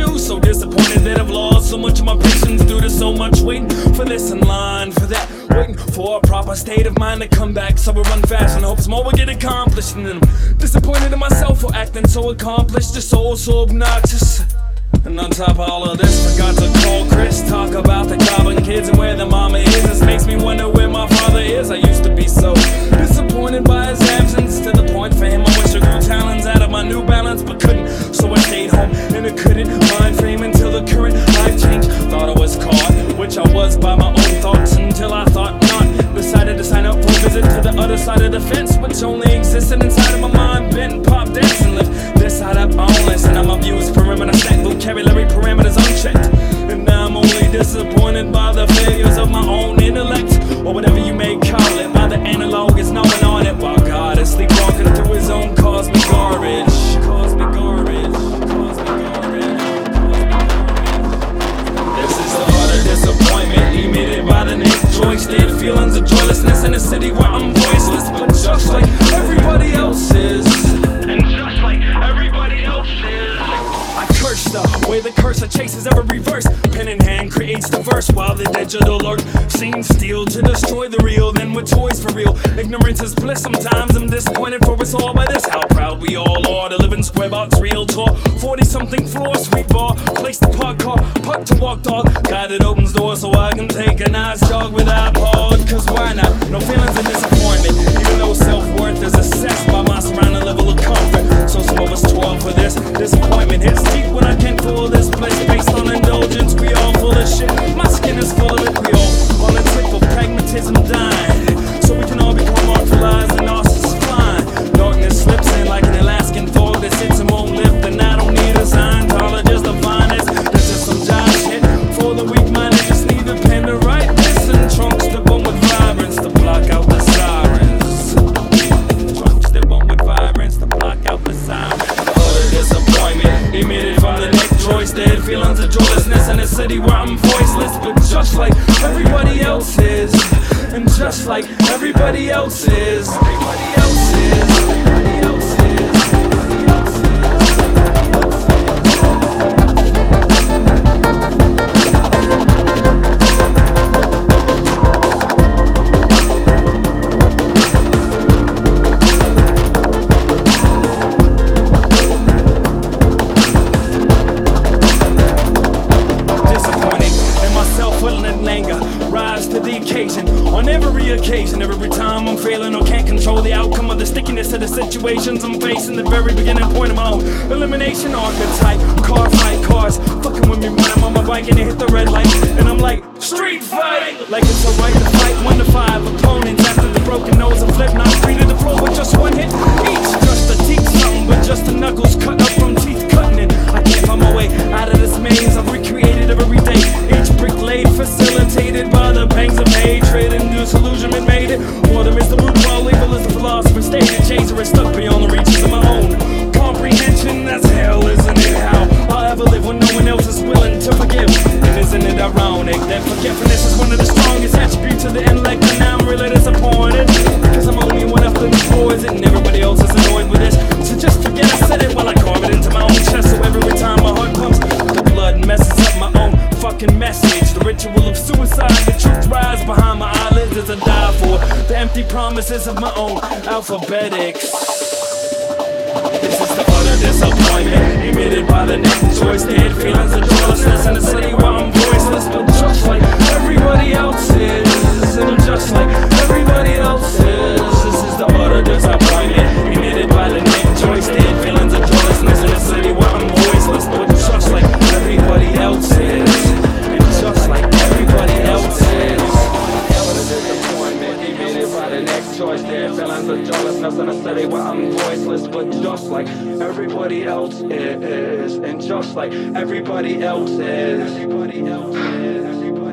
tissue. So disappointed that I've lost so much of my patience due to so much waiting for this in line, for that. Waiting for a proper state of mind to come back, so I run fast in hopes more will get accomplished. And I'm disappointed in myself for acting so accomplished, just so so obnoxious. And on top of all of this, forgot to call Chris, talk about the and kids and where the mama is. This makes me wonder where my father in a city where I'm voiceless, but just like everybody else is. I curse the way the cursor chases every reverse. Pen in hand creates the verse while the digital art seems steel to destroy the real. Then with toys for real. Ignorance is bliss. Sometimes I'm disappointed for us all by this. How proud we all are to live in square box, real talk. 40 something floor, sweet bar. Place the park car, park to walk dog. Guy that opens doors so I can take a nice jog without pause. Cause why not? No feelings in disappointment. Feelings of joylessness in a city where I'm voiceless, but just like everybody else is, and just like everybody else is, everybody else is, control the outcome of the stickiness of the situations I'm facing. The very beginning point of my own elimination archetype. Car fight cars, fucking with me when I'm on my bike and they hit the red light. And I'm like, street fight! Like it's alright to fight one to five opponents after the broken nose and flip. Not free to the floor with just one hit each. Just to teach something, but just the knuckles cut up from teeth cutting it. I can't find my way out fucking. The ritual of suicide, the truth rise behind my eyelids as I die for the empty promises of my own alphabetics. This is the utter disappointment emitted by the neck choice. Dead feelings of joylessness in a city where I'm voiceless, but just like feelings of joylessness in a city where I'm voiceless, but just like everybody else is, and just like everybody else is. Everybody else is. Everybody